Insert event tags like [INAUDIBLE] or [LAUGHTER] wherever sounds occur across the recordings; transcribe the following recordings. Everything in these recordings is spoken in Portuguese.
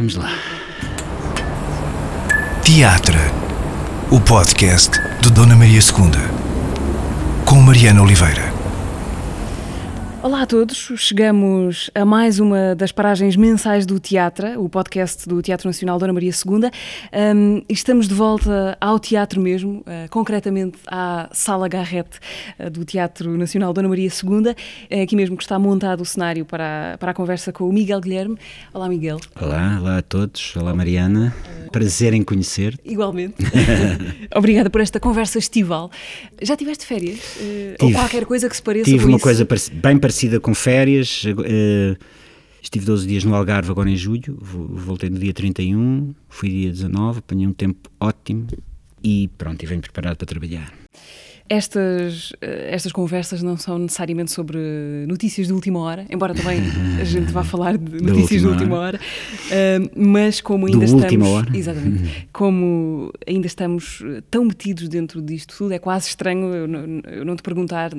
Vamos lá. Teatro, o podcast de Dona Maria II, com Mariana Oliveira. Olá a todos, chegamos a mais uma das paragens mensais do Teatro, o podcast do Teatro Nacional Dona Maria II. Um, estamos de volta ao teatro mesmo, uh, concretamente à Sala Garrete uh, do Teatro Nacional Dona Maria II. É aqui mesmo que está montado o cenário para a, para a conversa com o Miguel Guilherme. Olá, Miguel. Olá, olá a todos. Olá, Mariana. Prazer em conhecer. Igualmente. [LAUGHS] Obrigada por esta conversa estival. Já tiveste férias? Uh, ou qualquer coisa que se pareça Tive uma isso? coisa bem parecida parecida com férias. Uh, estive 12 dias no Algarve agora em julho, voltei no dia 31, fui dia 19, apanhei um tempo ótimo e pronto, e venho preparado para trabalhar. Estas, eh, estas conversas não são necessariamente sobre notícias de última hora, embora também a gente vá falar de [LAUGHS] notícias de última hora, uh, mas como ainda Do estamos. Hora. Exatamente. Como ainda estamos tão metidos dentro disto tudo, é quase estranho eu não, eu não te perguntar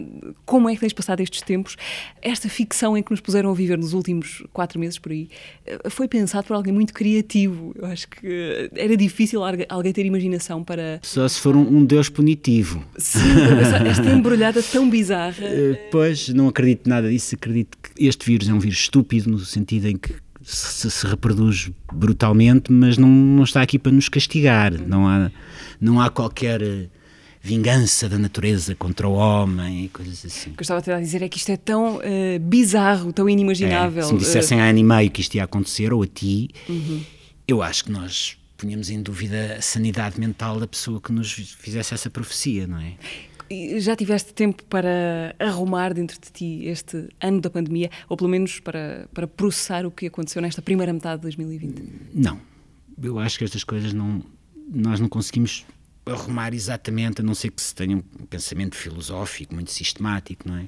como é que tens passado estes tempos. Esta ficção em que nos puseram a viver nos últimos quatro meses por aí eh, foi pensado por alguém muito criativo. Eu acho que era difícil alguém ter imaginação para. Só se for um, um Deus punitivo. Sim esta embrulhada tão bizarra. Uh, pois, não acredito nada disso. Acredito que este vírus é um vírus estúpido, no sentido em que se, se reproduz brutalmente, mas não, não está aqui para nos castigar. Não há, não há qualquer eh, vingança da natureza contra o homem e coisas assim. O que eu estava a tentar dizer é que isto é tão uh, bizarro, tão inimaginável. É, se me dissessem há ano e meio que isto ia acontecer, ou a ti, uhum. eu acho que nós punhamos em dúvida a sanidade mental da pessoa que nos fizesse essa profecia, não é? Já tiveste tempo para arrumar dentro de ti este ano da pandemia, ou pelo menos para, para processar o que aconteceu nesta primeira metade de 2020? Não. Eu acho que estas coisas não. Nós não conseguimos arrumar exatamente, a não ser que se tenha um pensamento filosófico muito sistemático, não é?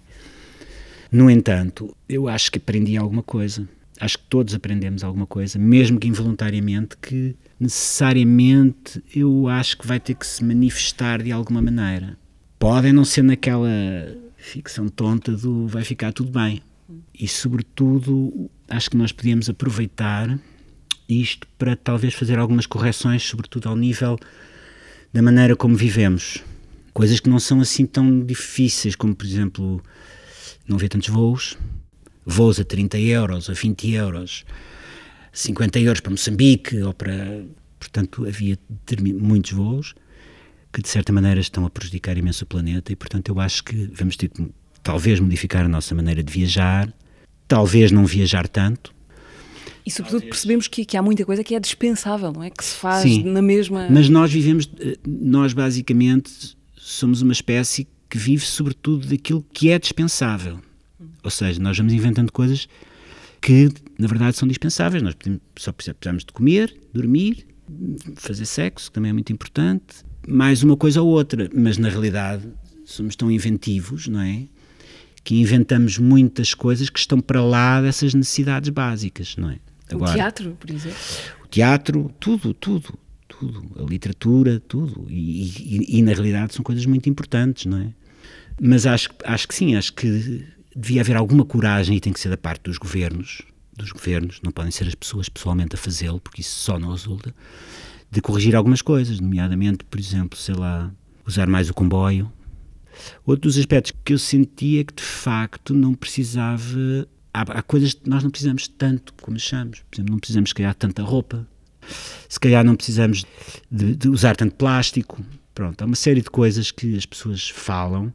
No entanto, eu acho que aprendi alguma coisa. Acho que todos aprendemos alguma coisa, mesmo que involuntariamente, que necessariamente eu acho que vai ter que se manifestar de alguma maneira podem não ser naquela ficção tonta do vai ficar tudo bem. E, sobretudo, acho que nós podíamos aproveitar isto para talvez fazer algumas correções, sobretudo ao nível da maneira como vivemos. Coisas que não são assim tão difíceis, como, por exemplo, não haver tantos voos, voos a 30 euros, a 20 euros, 50 euros para Moçambique, ou para. Portanto, havia muitos voos que de certa maneira estão a prejudicar imenso o planeta e, portanto, eu acho que vamos ter que talvez modificar a nossa maneira de viajar, talvez não viajar tanto. E, sobretudo, percebemos que, que há muita coisa que é dispensável, não é? Que se faz Sim, na mesma. Mas nós vivemos, eh, nós basicamente somos uma espécie que vive sobretudo daquilo que é dispensável. Ou seja, nós vamos inventando coisas que, na verdade, são dispensáveis. Nós só precisamos de comer, dormir, fazer sexo, que também é muito importante, mais uma coisa ou outra, mas na realidade somos tão inventivos, não é? Que inventamos muitas coisas que estão para lá dessas necessidades básicas, não é? Agora, o teatro, por exemplo? O teatro, tudo, tudo, tudo. A literatura, tudo. E, e, e, na realidade são coisas muito importantes, não é? Mas acho, acho que sim, acho que devia haver alguma coragem e tem que ser da parte dos governos, dos governos, não podem ser as pessoas pessoalmente a fazê-lo, porque isso só não resulta de corrigir algumas coisas, nomeadamente, por exemplo, sei lá, usar mais o comboio. Outro dos aspectos que eu sentia que de facto não precisava. Há, há coisas que nós não precisamos tanto como achamos. Por exemplo, não precisamos, calhar, tanta roupa. Se calhar não precisamos de, de usar tanto plástico. Pronto, há uma série de coisas que as pessoas falam,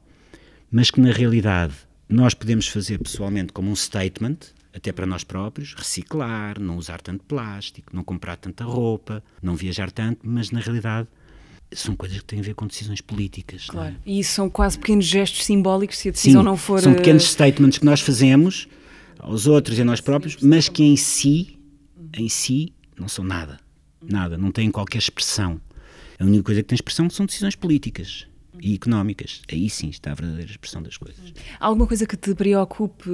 mas que na realidade nós podemos fazer pessoalmente como um statement, até para nós próprios, reciclar, não usar tanto plástico, não comprar tanta roupa, não viajar tanto, mas na realidade são coisas que têm a ver com decisões políticas. É? Claro. É? E são quase pequenos gestos simbólicos se a decisão Sim, não for. São pequenos eh, statements que nós fazemos aos outros e a nós próprios, mas que em si, em si, não são nada. Nada, não têm qualquer expressão. A única coisa que tem expressão são decisões políticas e económicas. Aí sim está a verdadeira expressão das coisas. Há alguma coisa que te preocupe,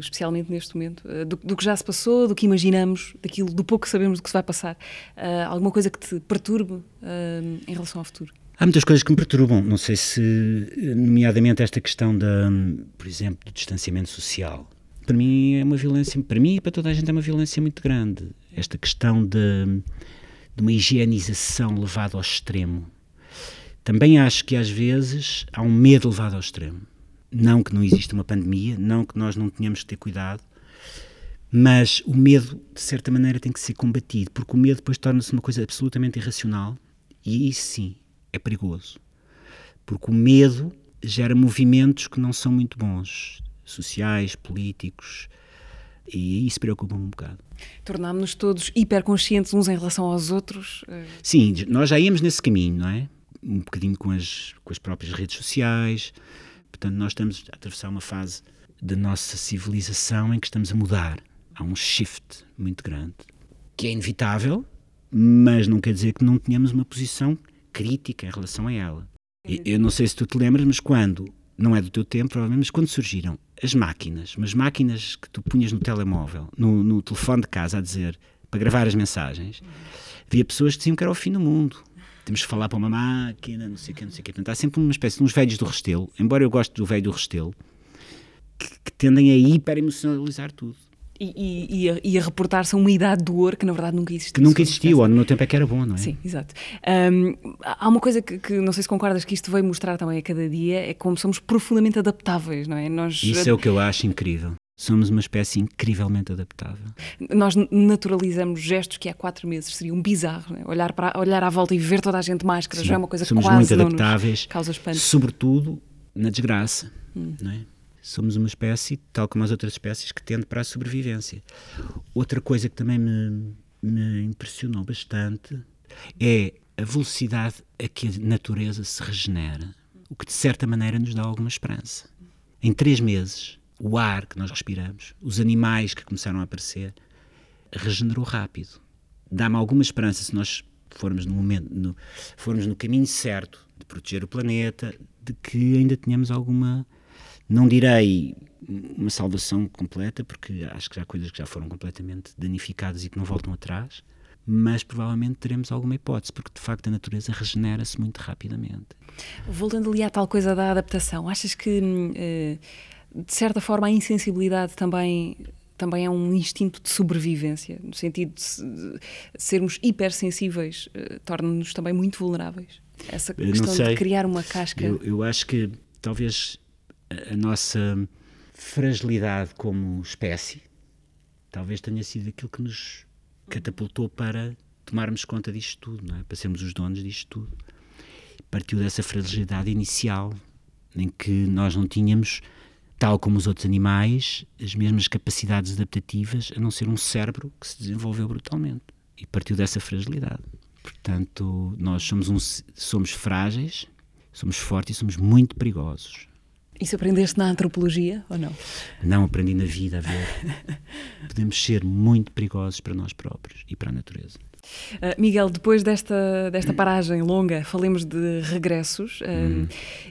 especialmente neste momento, eh, do, do, que já se passou, do que imaginamos, daquilo, do pouco que sabemos do que se vai passar? Uh, alguma coisa que te perturbe uh, em relação ao futuro? Há muitas coisas que me perturbam. Não sei se, nomeadamente, esta questão da, por exemplo, do distanciamento social. Para mim é uma violência, para mim e para toda a gente é uma violência muito grande. esta questão de, de uma higienização levada ao extremo. Também acho que às vezes há um medo levado ao extremo. Não que não exista uma pandemia, não que nós não tenhamos que ter cuidado, mas o medo, de certa maneira, tem que ser combatido, porque o medo depois torna-se uma coisa absolutamente irracional e isso sim é perigoso. Porque o medo gera movimentos que não são muito bons, sociais, políticos, e isso preocupa-me um bocado. Tornámos-nos todos hiperconscientes uns em relação aos outros? Eh, sim, nós já íamos nesse caminho, não é? Um bocadinho com as, com as próprias redes sociais. Portanto, nós estamos a atravessar uma fase da nossa civilização em que estamos a mudar. Há um shift muito grande, que é inevitável, mas não quer dizer que não tenhamos uma posição crítica em relação a ela. Eu não sei se tu te lembras, mas quando, não é do teu tempo provavelmente, mas quando surgiram as máquinas, umas máquinas que tu punhas no telemóvel, no, no telefone de casa a dizer, para gravar as mensagens, havia pessoas que diziam que era o fim do mundo. Temos que falar para uma máquina, não sei o quê, não sei o quê. Portanto, há sempre uma espécie de uns velhos do Restelo, embora eu goste do velho do Restelo, que, que tendem a hiper-emocionalizar tudo. E, e, a, e, a, reportar-se a uma idade do ouro que na verdade nunca existiu. Que nunca existiu, ou no meu tempo é que era bom, não é? Sim, exato. Um, há uma coisa que, que, não sei se concordas que isto veio mostrar também a cada dia, é como somos profundamente adaptáveis, não é? Nós, Isso é o que eu acho incrível. Somos uma espécie incrivelmente adaptável. Nós naturalizamos gestos que há quatro meses seriam bizarros. É? Olhar, para, olhar à volta e ver toda a gente máscara Sim, já é uma coisa somos quase muito adaptáveis, causa espanto. Sobretudo na desgraça, hum. não é? Somos uma espécie, tal como as outras espécies, que tende para a sobrevivência. Outra coisa que também me, me impressionou bastante é a velocidade a que a natureza se regenera, o que de certa maneira nos dá alguma esperança. Em três meses, o ar que nós respiramos, os animais que começaram a aparecer, regenerou rápido. Dá-me alguma esperança se nós formos no momento, no, formos no caminho certo de proteger o planeta, de que ainda tenhamos alguma não direi uma salvação completa, porque acho que há coisas que já foram completamente danificadas e que não voltam atrás, mas provavelmente teremos alguma hipótese, porque de facto a natureza regenera-se muito rapidamente. Voltando ali à tal coisa da adaptação, achas que eh, de certa forma a insensibilidade também também é um instinto de sobrevivência, no sentido de, sermos hipersensíveis, uh, torna-nos também muito vulneráveis. Essa questão de criar uma casca. Eu, eu acho que talvez a nossa fragilidade como espécie talvez tenha sido aquilo que nos catapultou para tomarmos conta disto tudo, não é? para sermos os donos disto tudo. Partiu dessa fragilidade inicial em que nós não tínhamos, tal como os outros animais, as mesmas capacidades adaptativas, a não ser um cérebro que se desenvolveu brutalmente. E partiu dessa fragilidade. Portanto, nós somos, um, somos frágeis, somos fortes e somos muito perigosos. Isso aprendeste na antropologia ou não? Não, aprendi na vida a ver. [LAUGHS] Podemos ser muito perigosos para nós próprios e para a natureza. Uh, Miguel, depois desta, desta [CLEARS THROAT] paragem longa, falemos de regressos hum.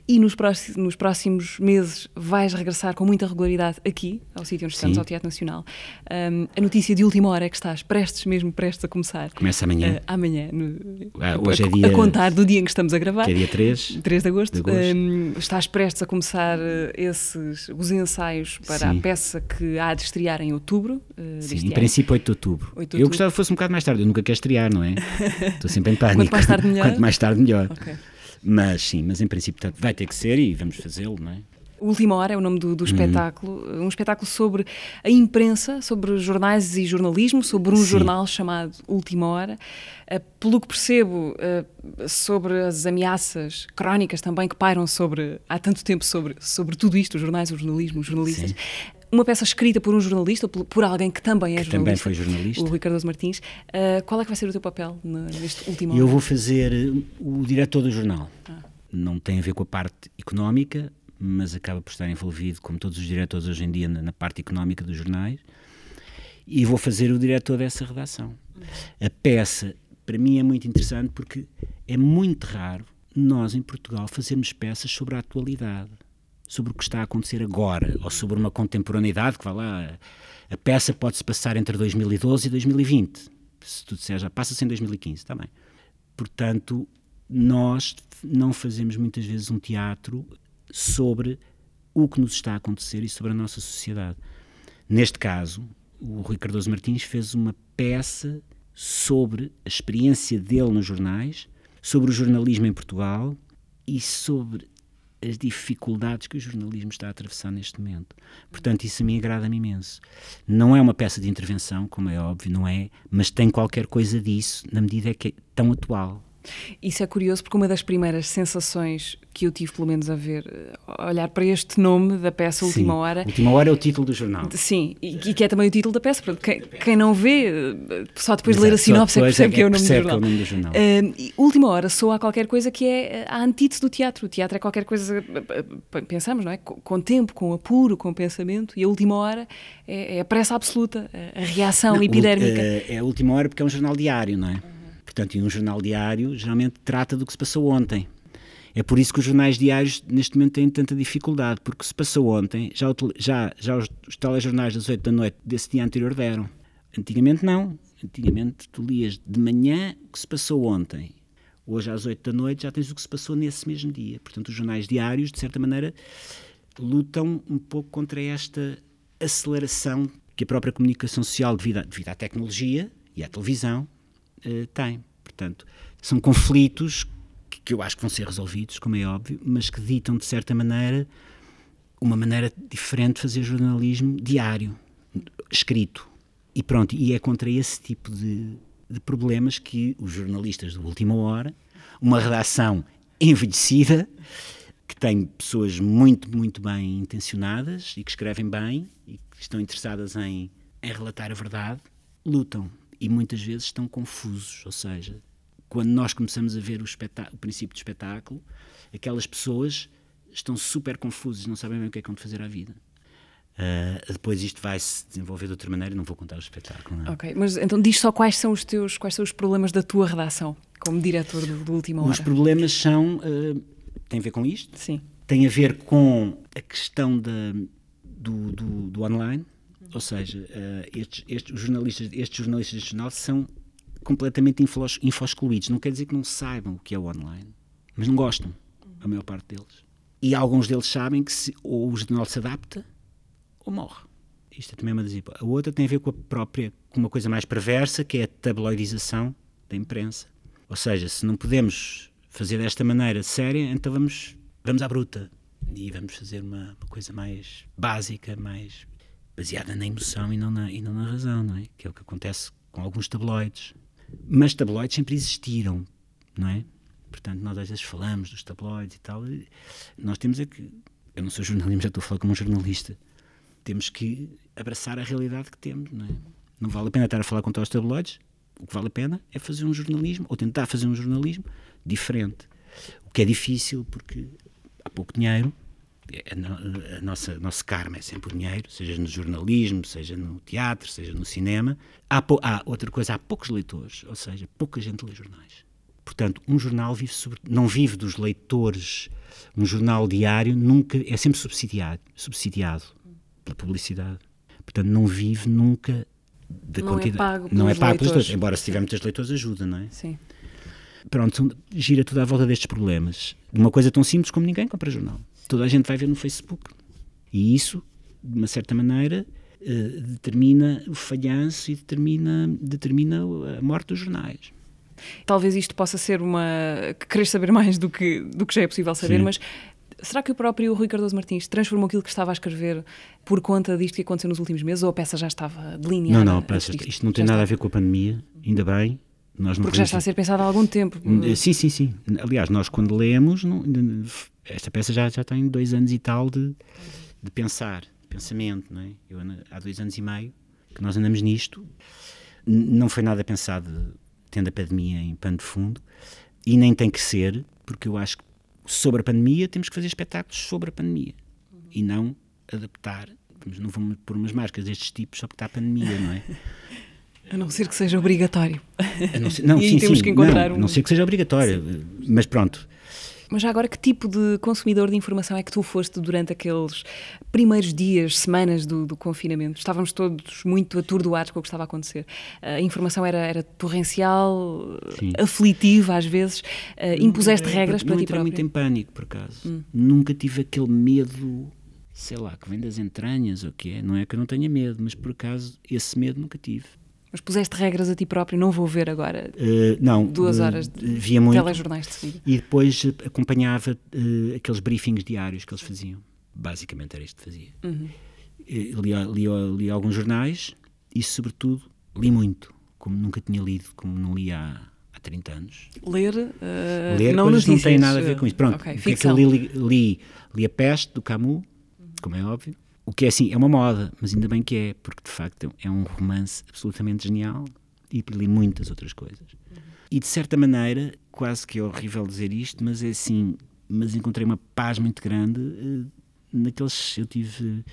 e nos próximos, nos próximos meses vais regressar com muita regularidade aqui, ao sítio onde estamos, Sim. ao Teatro Nacional. Um, a notícia de última hora é que estás prestes, mesmo prestes a começar. Começa amanhã. Uh, amanhã, no, ah, hoje a, é dia, a contar do dia em que estamos a gravar. Que é dia 3, 3 de agosto. De agosto. Um, estás prestes a começar esses, os ensaios para Sim. a peça que há de estrear em outubro. Uh, Sim, em princípio 8 de outubro. 8 de outubro. Eu gostava que fosse um bocado mais tarde, eu nunca quero estrear, não é? [LAUGHS] Estou sempre em pânico. Quanto mais tarde melhor. Quanto mais tarde melhor. Okay. Mas sim, mas em princípio vai ter que ser e vamos fazê-lo, não é? Última Hora é o nome do, do uhum. espetáculo, um espetáculo sobre a imprensa, sobre jornais e jornalismo, sobre um Sim. jornal chamado Última Hora. Uh, pelo que percebo, uh, sobre as ameaças crónicas também que pairam sobre, há tanto tempo sobre, sobre tudo isto, os jornais, o jornalismo, os jornalistas. Sim uma peça escrita por um jornalista, por, por alguém que também é que jornalista. Também foi jornalista. O Rui Cardoso Martins. Uh, qual é que vai ser o teu papel neste último Eu vou fazer o diretor do jornal. Ah. Não tem a ver com a parte económica, mas acaba por estar envolvido, como todos os diretores hoje em dia, na, na parte económica dos jornais. E vou fazer o diretor dessa redação. A peça, para mim, é muito interessante porque é muito raro nós, em Portugal, fazermos peças sobre a atualidade sobre o que está a acontecer agora, ou sobre uma contemporaneidade, que vai lá, a peça pode-se passar entre 2012 e 2020. Se tu disseres, já passa-se em 2015, está bem. Portanto, nós não fazemos muitas vezes um teatro sobre o que nos está a acontecer e sobre a nossa sociedade. Neste caso, o Rui Cardoso Martins fez uma peça sobre a experiência dele nos jornais, sobre o jornalismo em Portugal e sobre as dificuldades que o jornalismo está a atravessar neste momento. Portanto, isso a mim agrada-me imenso. Não é uma peça de intervenção, como é óbvio, não é, mas tem qualquer coisa disso, na medida que é tão atual. Isso é curioso porque uma das primeiras sensações que eu tive, pelo menos, a ver, a olhar para este nome da peça Sim, Última Hora. Última Hora é o título do jornal. Sim, e, e que é também o título da peça. Portanto, quem, quem não vê, só depois de ler a Exato, sinopse é que depois percebe é que é o que nome do é jornal. o nome do jornal. Uh, Última Hora soa a qualquer coisa que é a antítese do teatro. O teatro é qualquer coisa, eh, pensamos, não é? Com, com tempo, com apuro, com pensamento, e a Última Hora é, é a pressa absoluta, a, reação Não, epidérmica. o- É a última hora porque é um jornal diário, não é? Portanto, e um jornal diário geralmente trata do que se passou ontem. É por isso que os jornais diários neste momento têm tanta dificuldade, porque se passou ontem, já, o já, já os, os telejornais das 8 da noite desse dia anterior deram. Antigamente não. Antigamente tu lias de manhã o que se passou ontem. Hoje às 8 da noite já tens o que se passou nesse mesmo dia. Portanto, os jornais diários, de certa maneira, lutam um pouco contra esta aceleração que a própria comunicação social, devido à, devido à tecnologia e à televisão, eh, tem. Portanto, são conflitos que, que eu acho que vão ser resolvidos, como é óbvio, mas que ditam, de certa maneira, uma maneira diferente de fazer jornalismo diário, escrito. E pronto, e é contra esse tipo de, de problemas que os jornalistas do Última Hora, uma redação envelhecida, que tem pessoas muito, muito bem intencionadas e que escrevem bem e que estão interessadas em, em relatar a verdade, lutam e muitas vezes estão confusos. Ou seja, quando nós começamos a ver o, o princípio do espetáculo, aquelas pessoas estão super confusas, não sabem bem o que é que vão fazer à vida. Ah, depois isto vai se desenvolver de outra maneira, não vou contar o espetáculo. Não é? Ok, mas então diz só quais são os teus, quais são os problemas da tua redação como diretor do, do Última Hora. Os problemas são. ah, têm a ver com isto? Sim. tem a ver com a questão da, do, do, do online, ou seja, eh, estes, estes, os jornalistas, estes jornalistas deste jornal são completamente infos, infoscluídos. Não quer dizer que não saibam o que é o online, mas não gostam, a maior parte deles. E alguns deles sabem que se, ou o jornal se adapta ou morre. Isto é também uma das. A outra tem a ver com a própria, com uma coisa mais perversa, que é a tabloidização da imprensa. Ou seja, se não podemos fazer desta maneira séria, então vamos, vamos à bruta. E vamos fazer uma, uma coisa mais básica, mais baseada na emoção e não na, e não na razão, não é? Que é o que acontece com alguns tabloides. Mas tabloides sempre existiram, não é? Portanto, nós às vezes falamos dos tabloides e tal. e nós temos é que. Eu não sou jornalista, já estou a falar como um jornalista. Temos que abraçar a realidade que temos, não é? Não vale a pena estar a falar contra os tabloides. O que vale a pena é fazer um jornalismo, ou tentar fazer um jornalismo diferente. O que é difícil porque há pouco dinheiro, a, no- a nossa nosso karma é sempre o dinheiro, seja no jornalismo, seja no teatro, seja no cinema. Há, há outra coisa, há poucos leitores, ou seja, pouca gente lê jornais. Portanto, um jornal vive sobre, não vive dos leitores. Um jornal diário nunca é sempre subsidiado, subsidiado pela publicidade. Portanto, não vive nunca da Não é quantidade. pago não é pelos pago pelos leitores. leitores. Embora se tiver muitos leitores ajuda, não é? Sim. Pronto, gira tudo à volta destes problemas. Uma coisa tão simples como ninguém compra jornal. Toda a gente vai ver no Facebook. E isso, de uma certa maneira, eh, determina o falhanço e determina, determina a morte dos jornais. Talvez isto possa ser uma. que queres saber mais do que, do que já é possível saber, Sim. mas será que o próprio Rui Cardoso Martins transformou aquilo que estava a escrever por conta disto que aconteceu nos últimos meses ou a peça já estava delineada? Não, não, peça, isto não tem Já nada a está. ver com a pandemia, ainda bem. Nós Porque já está a ser pensado há algum tempo. Eh, Sim, sim, sim. Aliás, nós quando lemos, não- esta peça já, já tem dois anos e tal de, de pensar, pensamento, não é? Eu, há dois anos e meio que nós andamos nisto. Não foi nada pensado tendo a pandemia em pano de fundo e nem tem que ser, porque eu acho que sobre a pandemia temos que fazer espetáculos sobre a pandemia e não adaptar. Não vamos pôr umas máscaras destes tipos só porque está a pandemia, não é? [LAUGHS] A não ser que seja obrigatório. Não ser- não, [LAUGHS] E sim, temos sim, que encontrar não, um- não sei que seja obrigatório, mas pronto, Mas já agora, que tipo de consumidor de informação é que tu foste durante aqueles primeiros dias, semanas do, do confinamento? Estávamos todos muito atordoados com o que estava a acontecer. A informação era, era torrencial, Sim. aflitiva às vezes. Uh, impuseste Não, regras não para ti entrei próprio? muito em pânico, por acaso. Nunca tive aquele medo sei lá, que vem das entranhas ou o que é. Não é que eu não tenha medo, mas por acaso esse medo nunca tive. Mas puseste regras a ti próprio, não vou ver agora Uh, não, duas uh, horas de via muito telejornais de seguida. e depois uh, acompanhava uh, aqueles briefings diários que eles faziam. Basicamente era isto que fazia. Uhum. Uh, Li, li, li alguns jornais e, sobretudo, li muito, como nunca tinha lido, como não li há, há 30 anos. Ler, uh, Ler não notícias. não tem nada a ver com isso. Pronto, Ok, o que é que li, li, li, A Peste, do Camus, como é óbvio. O que é assim, é uma moda, mas ainda bem que é, porque de facto é um romance absolutamente genial e li muitas outras coisas. E de certa maneira, quase que é horrível dizer isto, mas é assim, mas encontrei uma paz muito grande eh, naqueles, eu tive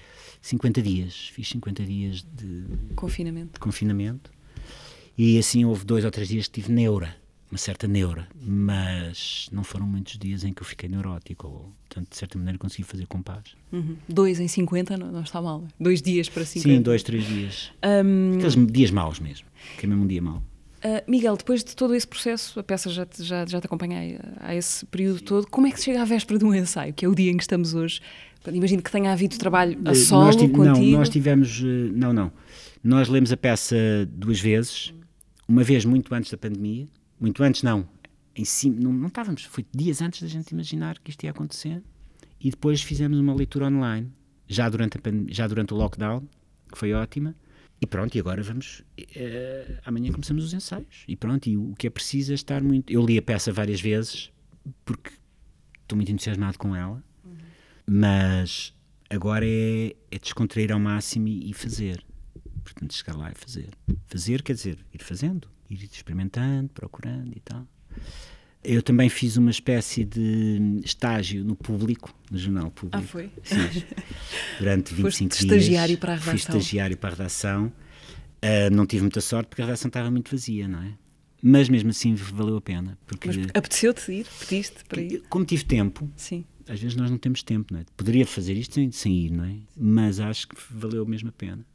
50 dias, fiz 50 dias de, Confinamento. de confinamento e assim houve dois ou três dias que tive neura, uma certa neura, mas não foram muitos dias em que eu fiquei neurótico, ou, portanto, de certa maneira consegui fazer com paz. Uhum. Dois em 50 não, não está mal. é? Dois dias para 50. Sim, dois, três dias. Hum, Aqueles dias maus mesmo, que é mesmo um dia mau. Uh, Miguel, depois de todo esse processo, a peça já te, já, já te acompanhei a, a esse período todo, como é que se chega à véspera de um ensaio, que é o dia em que estamos hoje? Portanto, Imagino que tenha havido trabalho a Eh, solo, nós tive- contigo. Não, nós tivemos. eh, Não, não. Nós lemos a peça duas vezes, uma vez muito antes da pandemia, muito antes não, em cima, não, não estávamos, foi dias antes da gente imaginar que isto ia acontecer, e depois fizemos uma leitura online, já durante, a pandem- já durante o lockdown, que foi ótima, e pronto, e agora vamos, eh, amanhã começamos os ensaios, e pronto, e o que é preciso é estar muito, eu li a peça várias vezes, porque estou muito entusiasmado com ela, mas agora é, é descontrair ao máximo e, e fazer. Portanto, chegar lá e fazer. Fazer quer dizer ir fazendo, ir experimentando, procurando e tal. Eu também fiz uma espécie de estágio no público, no jornal público. Ah, foi? Fiz. [LAUGHS] Durante 25 Foste dias. estagiário para a Fui redação. estagiário para a redação. Ah, não tive muita sorte porque a redação estava muito vazia, não é? Mas mesmo assim valeu a pena. Porque, Mas apeteceu-te ir? Pediste para ir? como tive tempo, Sim. às vezes nós não temos tempo, não é? Poderia fazer isto sem, sem ir, não é? Mas acho que valeu mesmo a pena.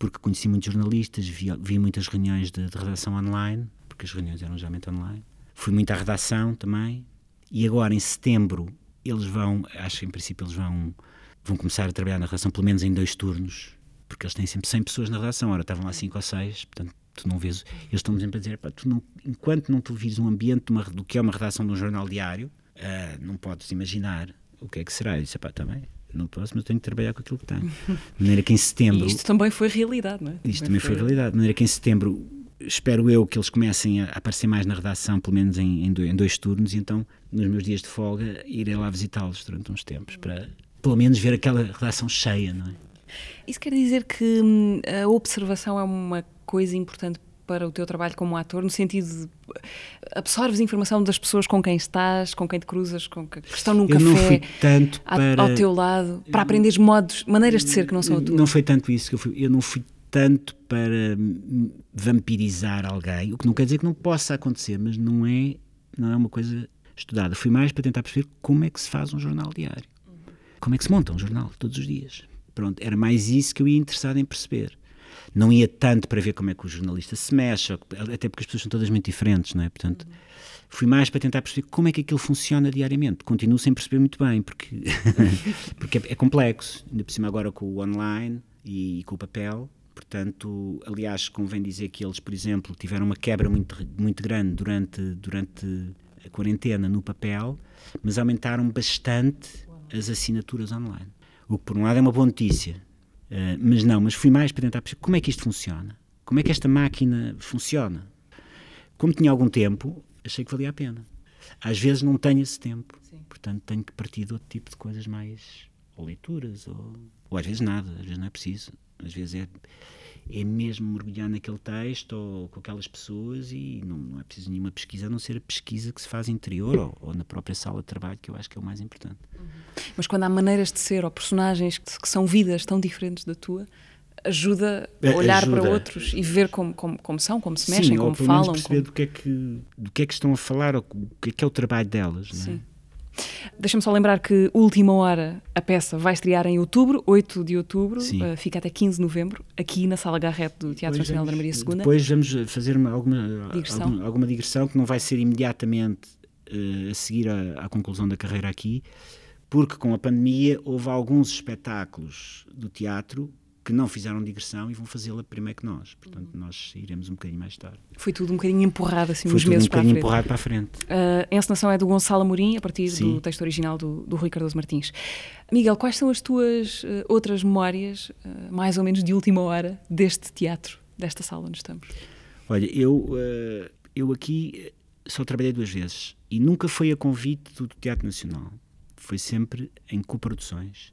Porque conheci muitos jornalistas, vi, vi muitas reuniões de, de redação online, porque as reuniões eram geralmente online. Fui muito à redação também. E agora, em setembro, eles vão, acho que em princípio eles vão, vão começar a trabalhar na redação, pelo menos em dois turnos, porque eles têm sempre 100 pessoas na redação. Ora, estavam lá 5 ou 6, portanto, tu não vês. Eles estão-me sempre a dizer, tu não, enquanto não tu vires um ambiente uma- do que é uma redação de um jornal diário, ah, não podes imaginar o que é que será. Eu disse, pá, também, não posso, mas tenho que trabalhar com aquilo que tenho. De maneira que em setembro. E isto também foi realidade, não é? Isto também foi realidade. De maneira que em setembro espero eu que eles comecem a aparecer mais na redação, pelo menos em, em, dois, em dois turnos, e então, nos meus dias de folga, irei lá visitá-los durante uns tempos, para pelo menos ver aquela redação cheia, não é? Isso quer dizer que hum, a observação é uma coisa importante para o teu trabalho como ator, no sentido de absorves informação das pessoas com quem estás, com quem te cruzas, com que, que estão num Eu não fui café tanto a- para. ao teu lado, para aprenderes modos, maneiras de ser que não são a tua. Não foi tanto isso que eu fui. Eu não fui tanto para hum, vampirizar alguém, o que não quer dizer que não possa acontecer, mas não é, não é uma coisa estudada. Fui mais para tentar perceber como é que se faz um jornal diário. Como é que se monta um jornal todos os dias. Pronto, era mais isso que eu ia interessado em perceber. Não ia tanto para ver como é que o jornalista se mexe, até porque as pessoas são todas muito diferentes, não é? Portanto, fui mais para tentar perceber como é que aquilo funciona diariamente. Continuo sem perceber muito bem, porque, [LAUGHS] porque é, é complexo, ainda por cima agora com o online e, com o papel. Portanto, aliás, convém dizer que eles, por exemplo, tiveram uma quebra muito, muito grande durante, durante a quarentena no papel, mas aumentaram bastante as assinaturas online. O que, por um lado, é uma boa notícia. Uh, mas não, mas fui mais para tentar perceber como é que isto funciona. Como é que esta máquina funciona. Como tinha algum tempo, achei que valia a pena. Às vezes não tenho esse tempo, portanto tenho que partir de outro tipo de coisas mais. ou leituras, ou, ou às vezes nada, às vezes não é preciso. Às vezes é, é mesmo mergulhar naquele texto ou com aquelas pessoas e não, não é preciso nenhuma pesquisa, a não ser a pesquisa que se faz interior ou, ou na própria sala de trabalho, que eu acho que é o mais importante. Mas quando há maneiras de ser ou personagens que, que são vidas tão diferentes da tua, ajuda a É, olhar ajuda. para outros e ver como, como, como são, como se mexem, Sim, como ou pelo menos falam. perceber como- do, que é que, do que é que estão a falar ou o que é que é o trabalho delas. não é? Deixa-me só lembrar que Última Hora, a peça, vai estrear em outubro, 8 de outubro, eh, fica até 15 de novembro, aqui na Sala Garrett do Teatro Depois Nacional da vamos- Maria II. Depois vamos fazer uma- alguma, Digressão. alguma, alguma digressão que não vai ser imediatamente eh, a seguir à, à conclusão da carreira aqui, Porque com a pandemia houve alguns espetáculos do teatro que não fizeram digressão e vão fazê-la primeiro que nós. Portanto, nós iremos um bocadinho mais tarde. Foi tudo um bocadinho empurrado assim Foi uns tudo um meses para a bocadinho frente. empurrado para a frente. Uh, a encenação é do Gonçalo Amorim, a partir Sim. do texto original do, do Rui Cardoso Martins. Miguel, quais são as tuas uh, outras memórias, uh, mais ou menos de última hora, deste teatro, desta sala onde estamos? Olha, eu, eu aqui só trabalhei duas vezes e nunca foi a convite do Teatro Nacional. Foi sempre em coproduções.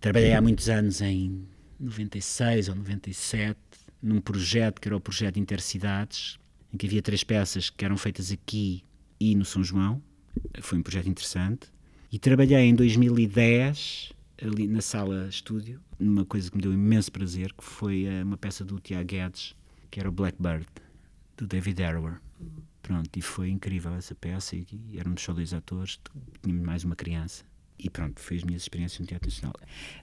Trabalhei há muitos anos em 96 ou 97 num projeto que era o projeto Intercidades, em que havia três peças que eram feitas aqui e no São João. Foi um projeto interessante. E trabalhei em 2010 ali na sala estúdio, numa coisa que me deu imenso prazer, que foi eh, uma peça do Tiago Guedes, que era o Blackbird, do David Harrower. Pronto, e foi incrível essa peça, e, e éramos só dois atores, tínhamos mais uma criança. E pronto, foi as minhas experiências no Teatro Nacional.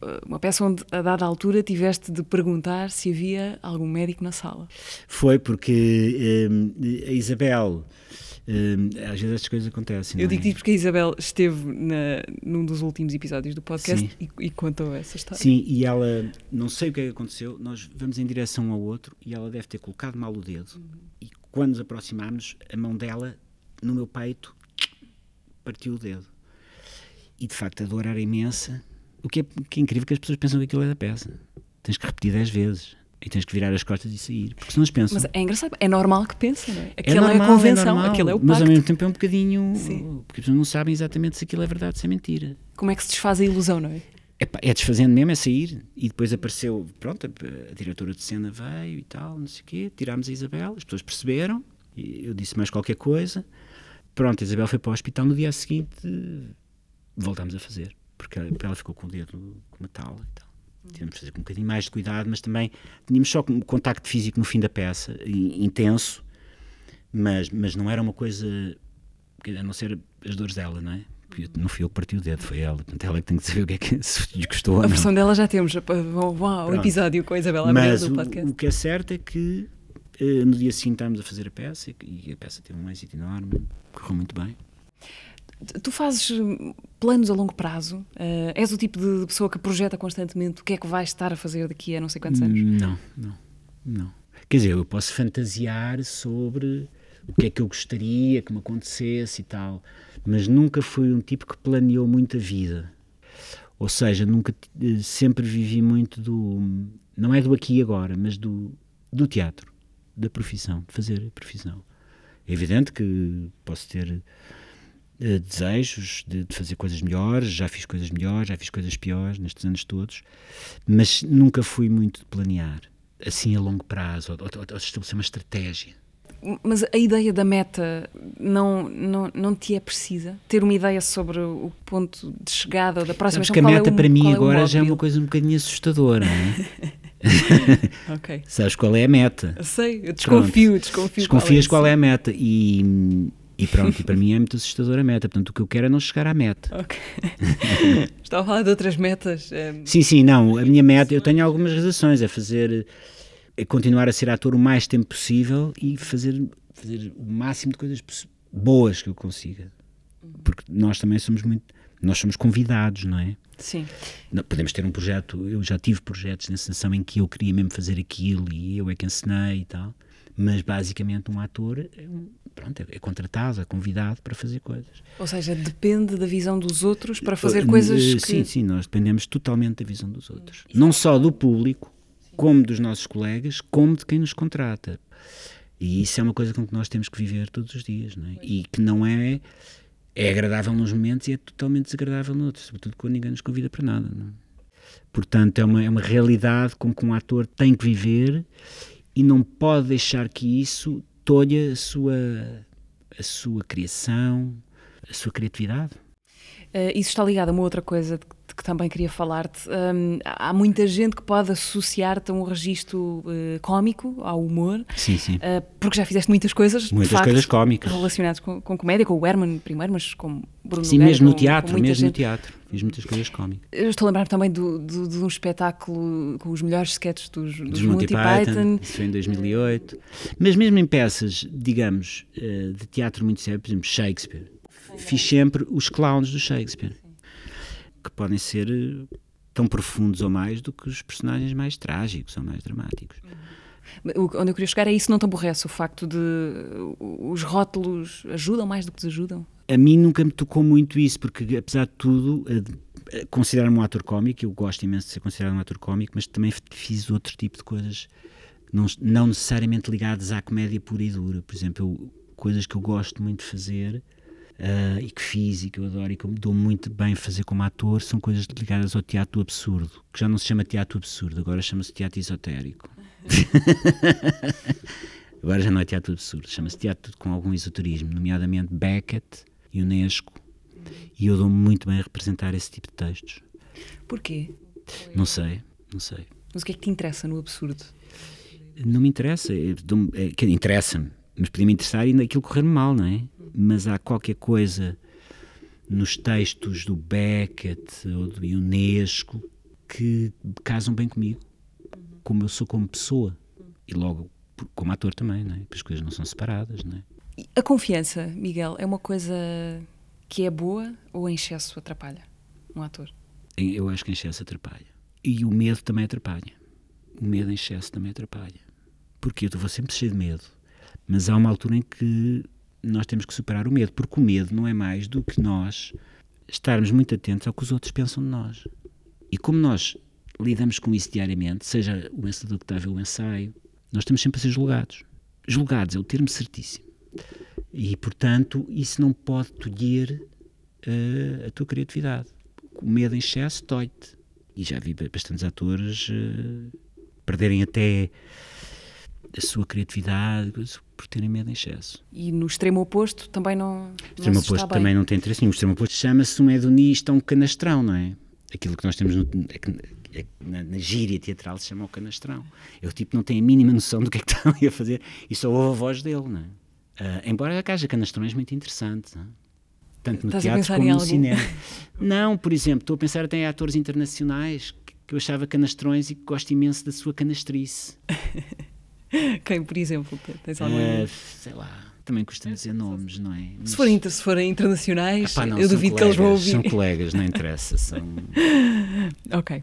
Uh, uma peça onde, a dada altura, tiveste de perguntar se havia algum médico na sala. Foi porque hum, a Isabel, hum, às vezes estas coisas acontecem. Eu não é? porque a Isabel esteve na, num dos últimos episódios do podcast e, e contou essa história. Sim, e ela, não sei o que é que aconteceu, nós vamos em direção um ao outro e ela deve ter colocado mal o dedo. E quando nos aproximámos, a mão dela no meu peito partiu o dedo. E de facto a dor era imensa. O que é, que é incrível que as pessoas pensam que aquilo é da peça. Tens que repetir 10 vezes e tens que virar as costas e sair. Porque senão eles pensam. Mas é engraçado, é normal que pensem, não é? É Aquela é, normal, a convenção, normal, aquele é o Mas pacto. ao mesmo tempo é um bocadinho. Sim. Porque as pessoas não sabem exatamente se aquilo é verdade ou se é mentira. Como é que se desfaz a ilusão, não é? Epá, é desfazendo mesmo, é sair. E depois apareceu, pronto, a, a diretora de cena veio e tal, não sei o quê. Tirámos a Isabel, as pessoas perceberam. E eu disse mais qualquer coisa. Pronto, a Isabel foi para o hospital. No dia seguinte, voltámos a fazer. Porque ela, ficou com o dedo com uma tala e tal. Tivemos de fazer com um bocadinho mais de cuidado, mas também tínhamos só um contacto físico no fim da peça, intenso, mas, mas não era uma coisa, a não ser as dores dela, não é? Não fui eu que parti o dedo, foi ela. Portanto, ela é que tem que saber o que é que [LAUGHS] se lhe gostou ou A versão dela já temos. Ao Pronto. episódio com a Isabela Mas Abreu do o, podcast. o que é certo é que eh, no dia seguinte estávamos a fazer a peça e a peça teve um êxito enorme, correu muito bem. Tu fazes planos a longo prazo? Eh, és o tipo de pessoa que projeta constantemente o que é que vais estar a fazer daqui a não sei quantos anos? Não, não, não. Quer dizer, eu posso fantasiar sobre o que é que eu gostaria que me acontecesse e tal, mas nunca fui um tipo que planeou muito a vida. Ou seja, nunca eh, sempre vivi muito do não é do aqui e agora, mas do do teatro, da profissão, de fazer a profissão. É evidente que posso ter eh, desejos de, de fazer coisas melhores, já fiz coisas melhores, já fiz coisas piores nestes anos todos, mas nunca fui muito de planear, assim a longo prazo, ou, ou, ou estabelecer uma estratégia. Mas a ideia da meta não, não, não te é precisa? Ter uma ideia sobre o ponto de chegada ou da próxima Sabes que a meta para mim agora já é uma coisa. um bocadinho assustadora, não é? [LAUGHS] Ok. Sabes qual é a meta? Eu sei, eu desconfio, desconfio. Desconfias qual é, sim. a meta e, e pronto, e para mim é muito assustadora a meta, portanto o que eu quero é não chegar à meta. Ok. [LAUGHS] Estava a falar de outras metas. eh, Sim, sim, não. A minha meta, eu tenho algumas realizações, é fazer, é continuar a ser ator o mais tempo possível e fazer, fazer o máximo de coisas boas que eu consiga. Porque nós também somos muito, nós somos convidados, não é? Sim. Podemos ter um projeto, eu já tive projetos na sensação em que eu queria mesmo fazer aquilo e eu é que ensinei e tal, mas basicamente um ator é, um- pronto, é, contratado, é convidado para fazer coisas. Ou seja, depende da visão dos outros para fazer Uh, coisas uh, que... Sim, sim, nós dependemos totalmente da visão dos outros. Não só do público, como dos nossos colegas, como de quem nos contrata. E isso é uma coisa com que nós temos que viver todos os dias, não é? E que não é... É agradável nos momentos e é totalmente desagradável noutros, sobretudo quando ninguém nos convida para nada, não é? Portanto, é uma, é uma realidade com que um ator tem que viver e não pode deixar que isso tolhe a sua, a sua criação, a sua criatividade. Eh, isso está ligado a uma outra coisa de que, que também queria falar-te. Hum, há muita gente que pode associar-te a um registro eh, cómico, ao humor, Sim, sim. eh, porque já fizeste muitas coisas, Muitas facto, coisas cómicas. relacionadas com, com comédia, com o Herman primeiro, mas com Bruno Sim, mesmo no teatro, mesmo no gente. teatro. Fiz muitas coisas cómicas. Eu estou a lembrar também do, do- de um espetáculo com os melhores sketches dos, dos, Dos Monty, Python, isso foi em 2008. Mas mesmo em peças, digamos, eh, de teatro muito sério, por exemplo, Shakespeare, fiz sempre os clowns do Shakespeare. Que podem ser eh, tão profundos ou mais do que os personagens mais trágicos ou mais dramáticos. O- Onde eu queria chegar é isso, não te aborrece o facto de os rótulos ajudam mais do que desajudam? A mim nunca me tocou muito isso, porque apesar de tudo, considero-me um ator cómico, eu gosto imenso de ser considerado um ator cómico, mas também fiz outro tipo de coisas, não, não necessariamente ligadas à comédia pura e dura. Por exemplo, eu- coisas que eu gosto muito de fazer ah, e que fiz e que eu adoro e que eu me dou muito bem a fazer como ator são coisas ligadas ao teatro do absurdo, que já não se chama teatro absurdo, agora chama-se teatro esotérico. [LAUGHS] Agora já não é teatro absurdo, chama-se teatro com algum esoterismo, nomeadamente Beckett e Unesco. E eu dou-me muito bem a representar esse tipo de textos. Porquê? Não sei, não sei. Mas o que é que te interessa no absurdo? Não me interessa, é, dizer, interessa-me, mas podia-me interessar e naquilo correr mal, não é? Mas há qualquer coisa nos textos do Beckett ou do Unesco que casam bem comigo, como eu sou como pessoa e logo como ator também, não é? Porque as coisas não são separadas, não é? A confiança, Miguel, é uma coisa que é boa ou em excesso atrapalha um ator? Eu acho que em excesso atrapalha. E o medo também atrapalha. O medo em excesso também atrapalha. Porque eu vou sempre cheio de medo. Mas há uma altura em que nós temos que superar o medo. Porque o medo não é mais do que nós estarmos muito atentos ao que os outros pensam de nós. E como nós lidamos com isso diariamente, seja o encenador que está a ver o ensaio, nós estamos sempre a ser julgados. Julgados é o termo certíssimo. E, portanto, isso não pode tolher eh, a tua criatividade. O medo em excesso dói-te. E já vi bastantes atores eh, perderem até a sua criatividade por terem medo em excesso. E no extremo oposto também não, O não extremo está oposto bem. também não tem interesse nenhum. O extremo oposto chama-se um hedonista, um canastrão, não é? Aquilo que nós temos no- é é na, na gíria teatral se chama o canastrão. É o tipo que não tem a mínima noção do que é que [LAUGHS] está ali a fazer e só ouve a voz dele, não é? Ah, embora haja canastrões muito interessantes, não é? tanto no Estás teatro como no algum? cinema. [LAUGHS] Não, por exemplo, estou a pensar até em atores internacionais que, que eu achava canastrões e que gosto imenso da sua canastrice. [LAUGHS] [LAUGHS] Quem, por exemplo, te- tens algum... Ah, sei lá, também costumo dizer nomes, não é? Mas- se, forem, inter- se forem internacionais, Epá, não, eu duvido que eles vão colegas, ouvir. São colegas, não interessa. [LAUGHS] São, Ok.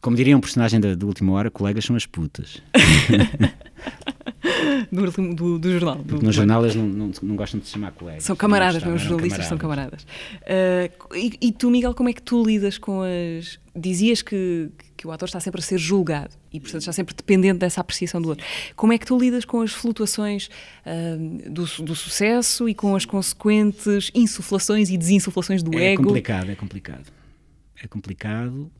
como diria um personagem da, da última hora, colegas são as putas. [LAUGHS] Do, do, do jornal. do- Porque no jornal eles não, não, não gostam de se chamar colegas. São camaradas, Não não, os jornalistas são camaradas. Ah, e, e tu, Miguel, como é que tu lidas com as. Dizias que, que o ator está sempre a ser julgado e, portanto, está sempre dependente dessa apreciação do outro. Como é que tu lidas com as flutuações ah, do, do sucesso e com as consequentes insuflações e desinsuflações do É ego? complicado, é complicado. É complicado.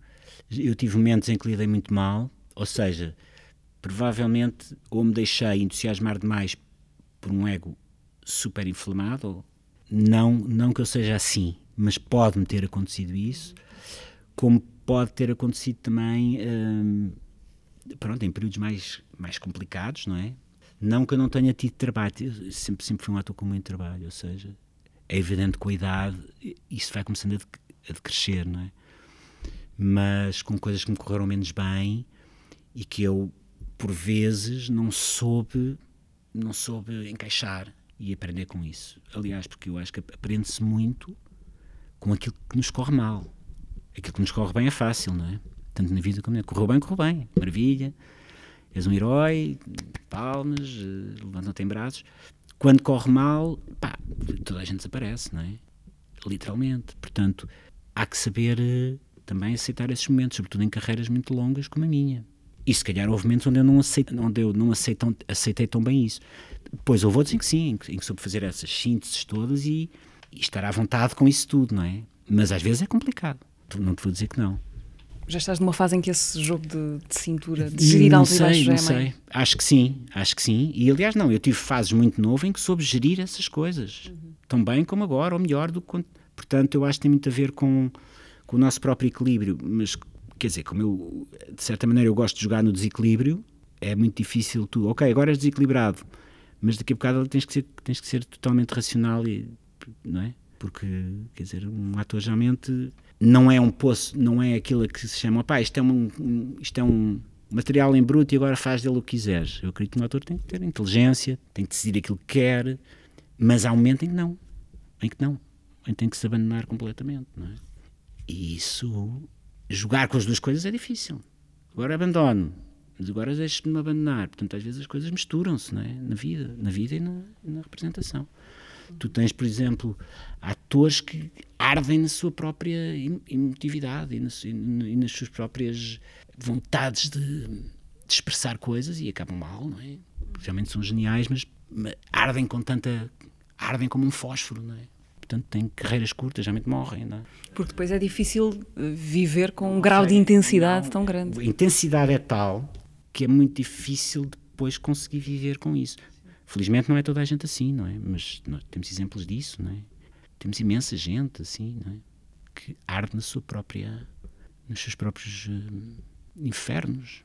Eu tive momentos em que lidei muito mal, ou seja, provavelmente ou me deixei entusiasmar demais por um ego super inflamado, ou não, não que eu seja assim, mas pode-me ter acontecido isso, como pode ter acontecido também, hum, pronto, em períodos mais, mais complicados, não é? Não que eu não tenha tido trabalho, eu sempre, sempre fui um ator com muito trabalho, ou seja, é evidente que com a idade isso vai começando a, dec- a decrescer, não é? Mas com coisas que me correram menos bem e que eu, por vezes, não soube, não soube encaixar e aprender com isso. Aliás, porque eu acho que aprende-se muito com aquilo que nos corre mal. Aquilo que nos corre bem é fácil, não é? Tanto na vida como na Correu bem, correu bem. Maravilha. És um herói, palmas, eh, levanta-te em braços. Quando corre mal, pá, toda a gente desaparece, não é? Literalmente. Portanto, há que saber eh, também aceitar esses momentos, sobretudo em carreiras muito longas como a minha. E se calhar houve momentos onde eu não, aceito, onde eu não aceitam, aceitei tão bem isso. Depois houve outros em que sim, em que, em que soube fazer essas sínteses todas e, e estar à vontade com isso tudo, não é? Mas às vezes é complicado. Não te vou dizer que não. Já estás numa fase em que esse jogo de, de cintura, de gerir altos e baixos, sei, não é meio- sei. Acho que sim, acho que sim. E aliás, não, eu tive fases muito novo em que soube gerir essas coisas. Tão bem como agora, ou melhor do que. quando- Portanto, eu acho que tem muito a ver com, com o nosso próprio equilíbrio. Mas, quer dizer, como eu, de certa maneira, eu gosto de jogar no desequilíbrio, é muito difícil tu. Ok, agora és desequilibrado, mas daqui a bocado tens que ser, tens que ser totalmente racional, e, não é? Porque, quer dizer, um ator geralmente não é um poço, não é aquilo que se chama, pá, isto é um, um- isto é um material em bruto e agora faz dele o que quiseres. Eu acredito que um ator tem que ter inteligência, tem que decidir aquilo que quer, mas há um momento em que não, em que não, em que tem que se abandonar completamente, não é? E isso, jogar com as duas coisas é difícil. Agora abandono, mas agora deixo-me abandonar. Portanto, às vezes as coisas misturam-se, não é? Na vida, na vida e na, na representação. Tu tens, por exemplo, atores que ardem na sua própria emotividade e, e nas suas próprias vontades de, de, expressar coisas e acabam mal, não é? Realmente são geniais, mas ardem com tanta. ardem como um fósforo, não é? Portanto, têm carreiras curtas, geralmente morrem, não é? Porque depois é difícil eh, viver com um não grau sei, de intensidade não, tão grande. A intensidade é tal que é muito difícil depois conseguir viver com isso. Felizmente não é toda a gente assim, não é? Mas nós temos exemplos disso, não é? Temos imensa gente assim, não é? Que arde na sua própria, nos seus próprios uh, infernos.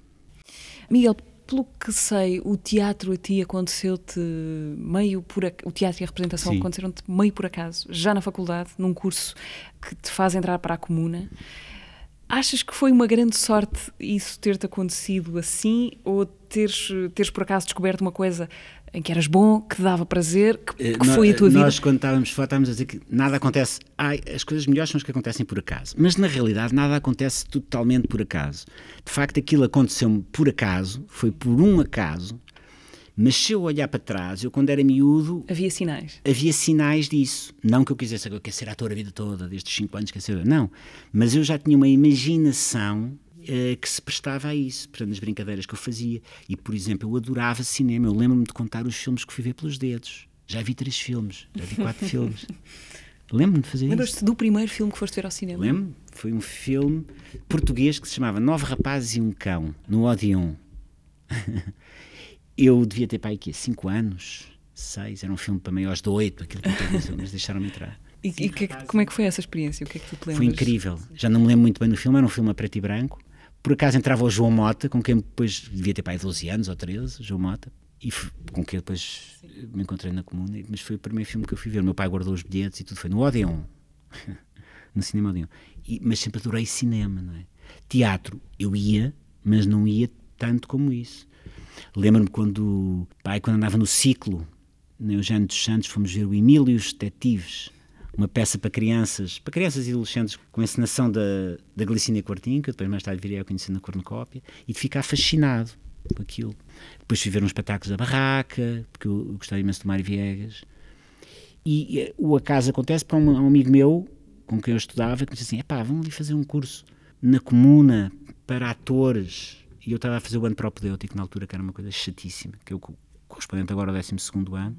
Miguel, pelo que sei, o teatro a ti aconteceu-te meio por o teatro e a representação aconteceram-te meio por acaso, já na faculdade, num curso que te faz entrar para a comuna. Achas que foi uma grande sorte isso ter-te acontecido assim ou teres, teres por acaso descoberto uma coisa em que eras bom, que dava prazer, que, que nós, foi a tua vida? Nós, quando estávamos fora, estávamos a dizer que nada acontece. Ai, as coisas melhores são as que acontecem por acaso. Mas na realidade, nada acontece totalmente por acaso. De facto, aquilo aconteceu-me por acaso, foi por um acaso. Mas se eu olhar para trás, eu quando era miúdo. Havia sinais. Havia sinais disso. Não que eu quisesse, eu quero ser ator a vida toda, desde os 5 anos, quer ser. Não. Mas eu já tinha uma imaginação uh, que se prestava a isso, portanto, nas brincadeiras que eu fazia. E, por exemplo, eu adorava cinema. Eu lembro-me de contar os filmes que fui ver pelos dedos. Já vi três filmes, já vi quatro [LAUGHS] filmes. Lembro-me de fazer isso. Lembras-te do primeiro filme que foste ver ao cinema? Lembro-me. Foi um filme português que se chamava Nove Rapazes e um Cão, no Odeon. [LAUGHS] eu devia ter para aí aqui cinco anos, seis, era um filme para maiores de oito, aquilo que eu mas deixaram-me entrar. E, e que, como é que foi essa experiência? O que é que tu te lembras? Foi incrível. Já não me lembro muito bem do filme, era um filme a preto e branco. Por acaso entrava o João Mota, com quem depois devia ter pai 12 anos ou 13, João Mota, e com quem depois Sim. me encontrei na comuna, mas foi o primeiro filme que eu fui ver. O meu pai guardou os bilhetes e tudo foi no Odeon, [LAUGHS] no cinema Odeon. E, mas sempre adorei cinema, não é? Teatro, eu ia, mas não ia tanto como isso. Lembro-me quando, pai, quando andava no ciclo, no Eugênio dos Santos, fomos ver o Emílio e os Detetives uma peça para crianças, para crianças e adolescentes, com a encenação da, da Glicínia Quartinho, que depois mais tarde viria a conhecer na cornucópia, e de ficar fascinado com aquilo. Depois fui ver uns espetáculos da Barraca, porque eu, eu gostava imenso do Mário Viegas. E, e o acaso acontece para um, um, amigo meu, com quem eu estudava, que me disse assim, epá, vamos ali fazer um curso na comuna para atores. E eu estava a fazer o ano propedêutico na altura, que era uma coisa chatíssima, que eu correspondente agora ao 12 ano,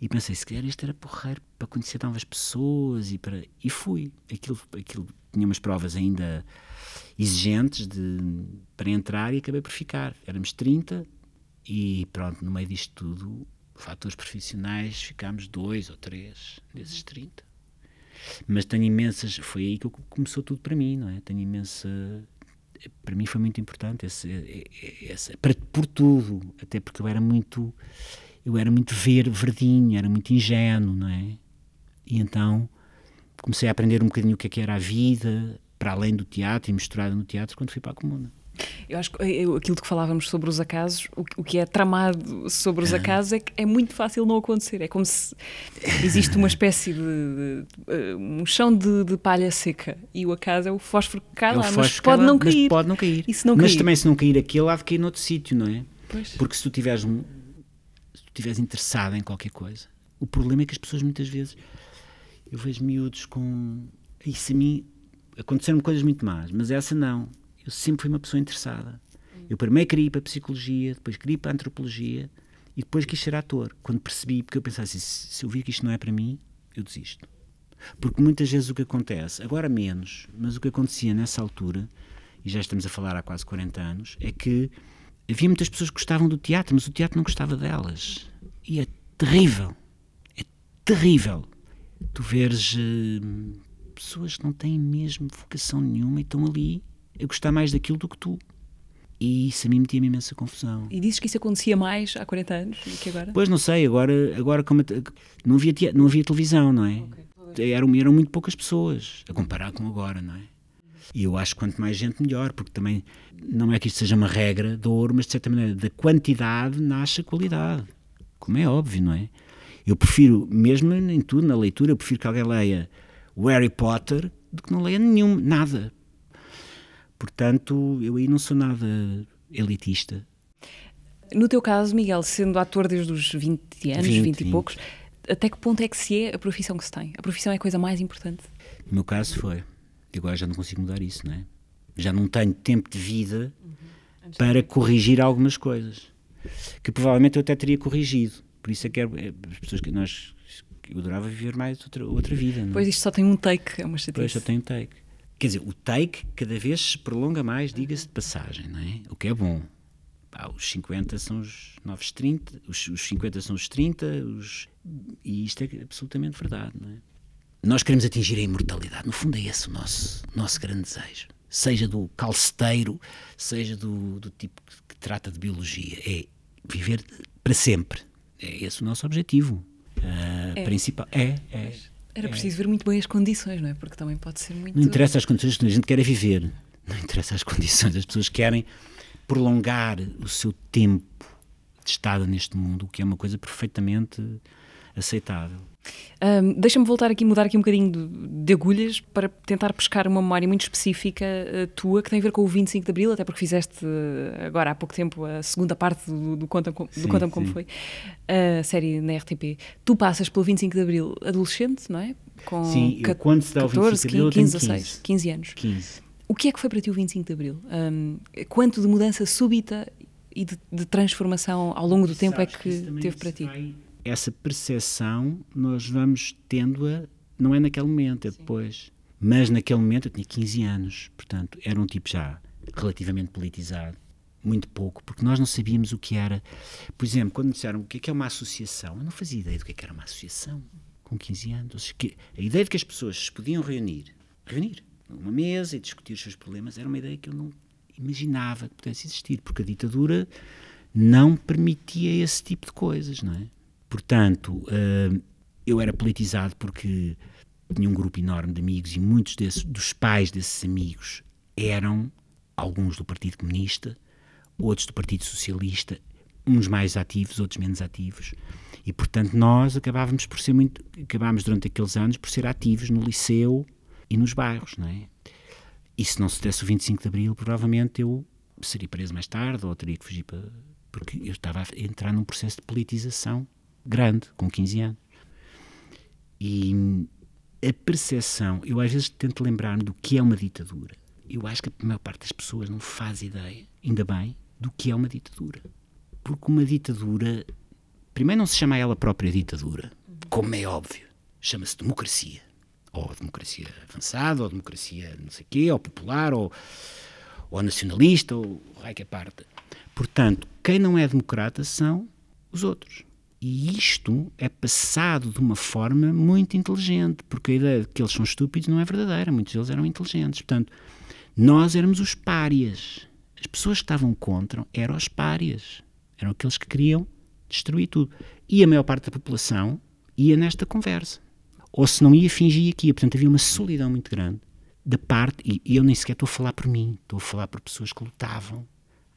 e pensei, se calhar isto era porreiro para conhecer novas pessoas e para. E fui. Aquilo, aquilo tinha umas provas ainda exigentes de, para entrar e acabei por ficar. Éramos 30 e pronto, no meio disto tudo, fatores profissionais, ficámos dois ou três desses 30. Mas tenho imensas. Foi aí que começou tudo para mim, não é? Tenho imensa. Para mim foi muito importante esse, esse, por tudo, até porque eu era muito eu era muito ver, verdinho, era muito ingênuo, não é? E então comecei a aprender um bocadinho o que, é que era a vida, para além do teatro e misturada no teatro, quando fui para a comuna. Eu acho que eu, aquilo que falávamos sobre os acasos, o, o, que é tramado sobre os acasos é que é muito fácil não acontecer. É como se existe uma espécie de, de, de um chão de, de, palha seca e o acaso é o fósforo que cai é lá, mas pode, não mas pode não cair. Mas não mas também se não cair aquilo, há de cair noutro sítio, não é? Pois. Porque se tu tiveres um, estiveres interessado em qualquer coisa. O problema é que as pessoas muitas vezes. Eu vejo miúdos com. Isso a mim. Aconteceram coisas muito más, mas essa não. Eu sempre fui uma pessoa interessada. Eu primeiro queria ir para a psicologia, depois queria ir para a antropologia e depois quis ser ator. Quando percebi, porque eu pensava assim: se eu vir que isto não é para mim, eu desisto. Porque muitas vezes o que acontece, agora menos, mas o que acontecia nessa altura, e já estamos a falar há quase 40 anos, é que havia muitas pessoas que gostavam do teatro, mas o teatro não gostava delas. E é terrível. É terrível. Tu veres uh, pessoas que não têm mesmo vocação nenhuma e estão ali a gostar mais daquilo do que tu. E isso a mim metia-me imensa confusão. E dizes que isso acontecia mais há 40 anos do que agora? Pois não sei, agora, agora como, não, havia, não havia televisão, não é? Okay. Eram, eram muito poucas pessoas, a comparar com agora, não é? E eu acho que quanto mais gente, melhor, porque também não é que isto seja uma regra de ouro, mas de certa maneira, da quantidade nasce a qualidade. Como é óbvio, não é? Eu prefiro, mesmo em tudo, na leitura, eu prefiro que alguém leia o Harry Potter do que não leia nenhum, nada. Portanto, eu aí não sou nada elitista. No teu caso, Miguel, sendo ator desde os 20 anos, 20, 20 e poucos, até que ponto é que se é a profissão que se tem? A profissão é a coisa mais importante? No meu caso foi. E agora já não consigo mudar isso, não é? Já não tenho tempo de vida uhum. para corrigir algumas coisas que provavelmente eu até teria corrigido. Por isso é que é, as pessoas que nós eu adorava viver mais outra, outra vida. Não? É? Pois isto só tem um take, é uma chatice. Pois só tem um take. Quer dizer, o take cada vez se prolonga mais, diga-se de passagem, não é? O que é bom. Pá, os 50 são os novos 30, os, os 50 são os 30, os, e isto é absolutamente verdade, não é? Nós queremos atingir a imortalidade, no fundo é esse o nosso, nosso grande desejo. Seja do calceteiro, seja do, do tipo que, que trata de biologia, é viver para sempre. É esse o nosso objetivo uh, é. principal. É, é. Era é. preciso ver muito bem as condições, não é? Porque também pode ser muito. Não interessa as condições, a gente quer é viver. Não interessa as condições, as pessoas querem prolongar o seu tempo de estada neste mundo, o que é uma coisa perfeitamente aceitável. Um, Deixa-me voltar aqui, mudar aqui um bocadinho de, de, agulhas para tentar pescar uma memória muito específica uh, tua que tem a ver com o 25 de Abril, até porque fizeste uh, agora há pouco tempo a segunda parte do, do Conta-me Conta Como Foi, a série na RTP. Tu passas pelo 25 de Abril adolescente, não é? Com sim, eu, quando se dá o 25 de Abril 15, 16, 15 anos. 15. O que é que foi para ti o 25 de Abril? Um, quanto de mudança súbita e de, de transformação ao longo do tempo é é que, que teve para ti? Vai essa percepção nós vamos tendo-a, não é naquele momento, é depois. Mas naquele momento eu tinha 15 anos, portanto, era um tipo já relativamente politizado, muito pouco, porque nós não sabíamos o que era. Por exemplo, quando me disseram o que é, que é uma associação, eu não fazia ideia do que, é que era uma associação com 15 anos. A ideia de que as pessoas se podiam reunir, reunir numa mesa e discutir os seus problemas, era uma ideia que eu não imaginava que pudesse existir, porque a ditadura não permitia esse tipo de coisas, não é? Portanto, uh, eu era politizado porque tinha um grupo enorme de amigos e muitos desses, dos pais desses amigos eram alguns do Partido Comunista, outros do Partido Socialista, uns mais ativos, outros menos ativos. E, portanto, nós acabávamos por ser muito, acabámos durante aqueles anos por ser ativos no liceu e nos bairros, não é? E se não se desse o 25 de Abril, provavelmente eu seria preso mais tarde ou teria que fugir para. Porque eu estava a entrar num processo de politização grande, com 15 anos. E a percepção, eu às vezes tento lembrar-me do que é uma ditadura. Eu acho que a maior parte das pessoas não faz ideia, ainda bem, do que é uma ditadura. Porque uma ditadura, primeiro não se chama ela própria ditadura, como é óbvio, chama-se democracia. Ou democracia avançada, ou democracia não sei quê, ou popular, ou, ou nacionalista, ou raio que parte. Portanto, quem não é democrata são os outros. E isto é passado de uma forma muito inteligente, porque a ideia de que eles são estúpidos não é verdadeira, muitos deles eram inteligentes. Portanto, nós éramos os párias. As pessoas que estavam contra eram os párias. Eram aqueles que queriam destruir tudo. E a maior parte da população ia nesta conversa. Ou se não ia, fingia que ia. Portanto, havia uma solidão muito grande da parte, e eu nem sequer estou a falar por mim, estou a falar por pessoas que lutavam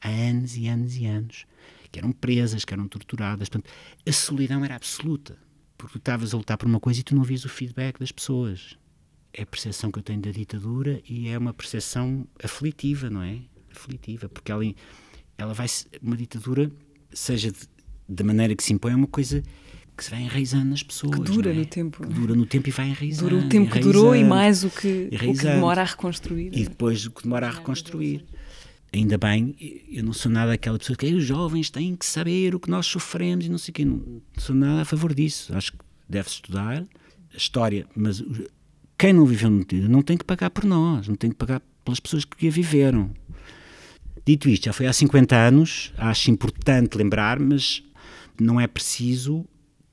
há anos e anos e anos que eram presas, que eram torturadas. Portanto, a solidão era absoluta, porque tu estavas a lutar por uma coisa e tu não vias o feedback das pessoas. É a percepção que eu tenho da ditadura e é uma percepção aflitiva, não é? Aflitiva, porque ela, ela vai. Uma ditadura, seja da maneira que se impõe, é uma coisa que se vai enraizando nas pessoas. Que dura é? no tempo. Que dura no tempo e vai enraizando. Dura o tempo que durou e mais o que, o que demora a reconstruir. E depois o que demora a reconstruir ainda bem, eu não sou nada aquela pessoa que os jovens têm que saber o que nós sofremos e não sei o quê. Não, sou nada a favor disso. Acho que deve-se estudar a história, mas quem não viveu no tempo não tem que pagar por nós, não tem que pagar pelas pessoas que a viveram. Dito isto, já foi há 50 anos, acho importante lembrar, mas não é preciso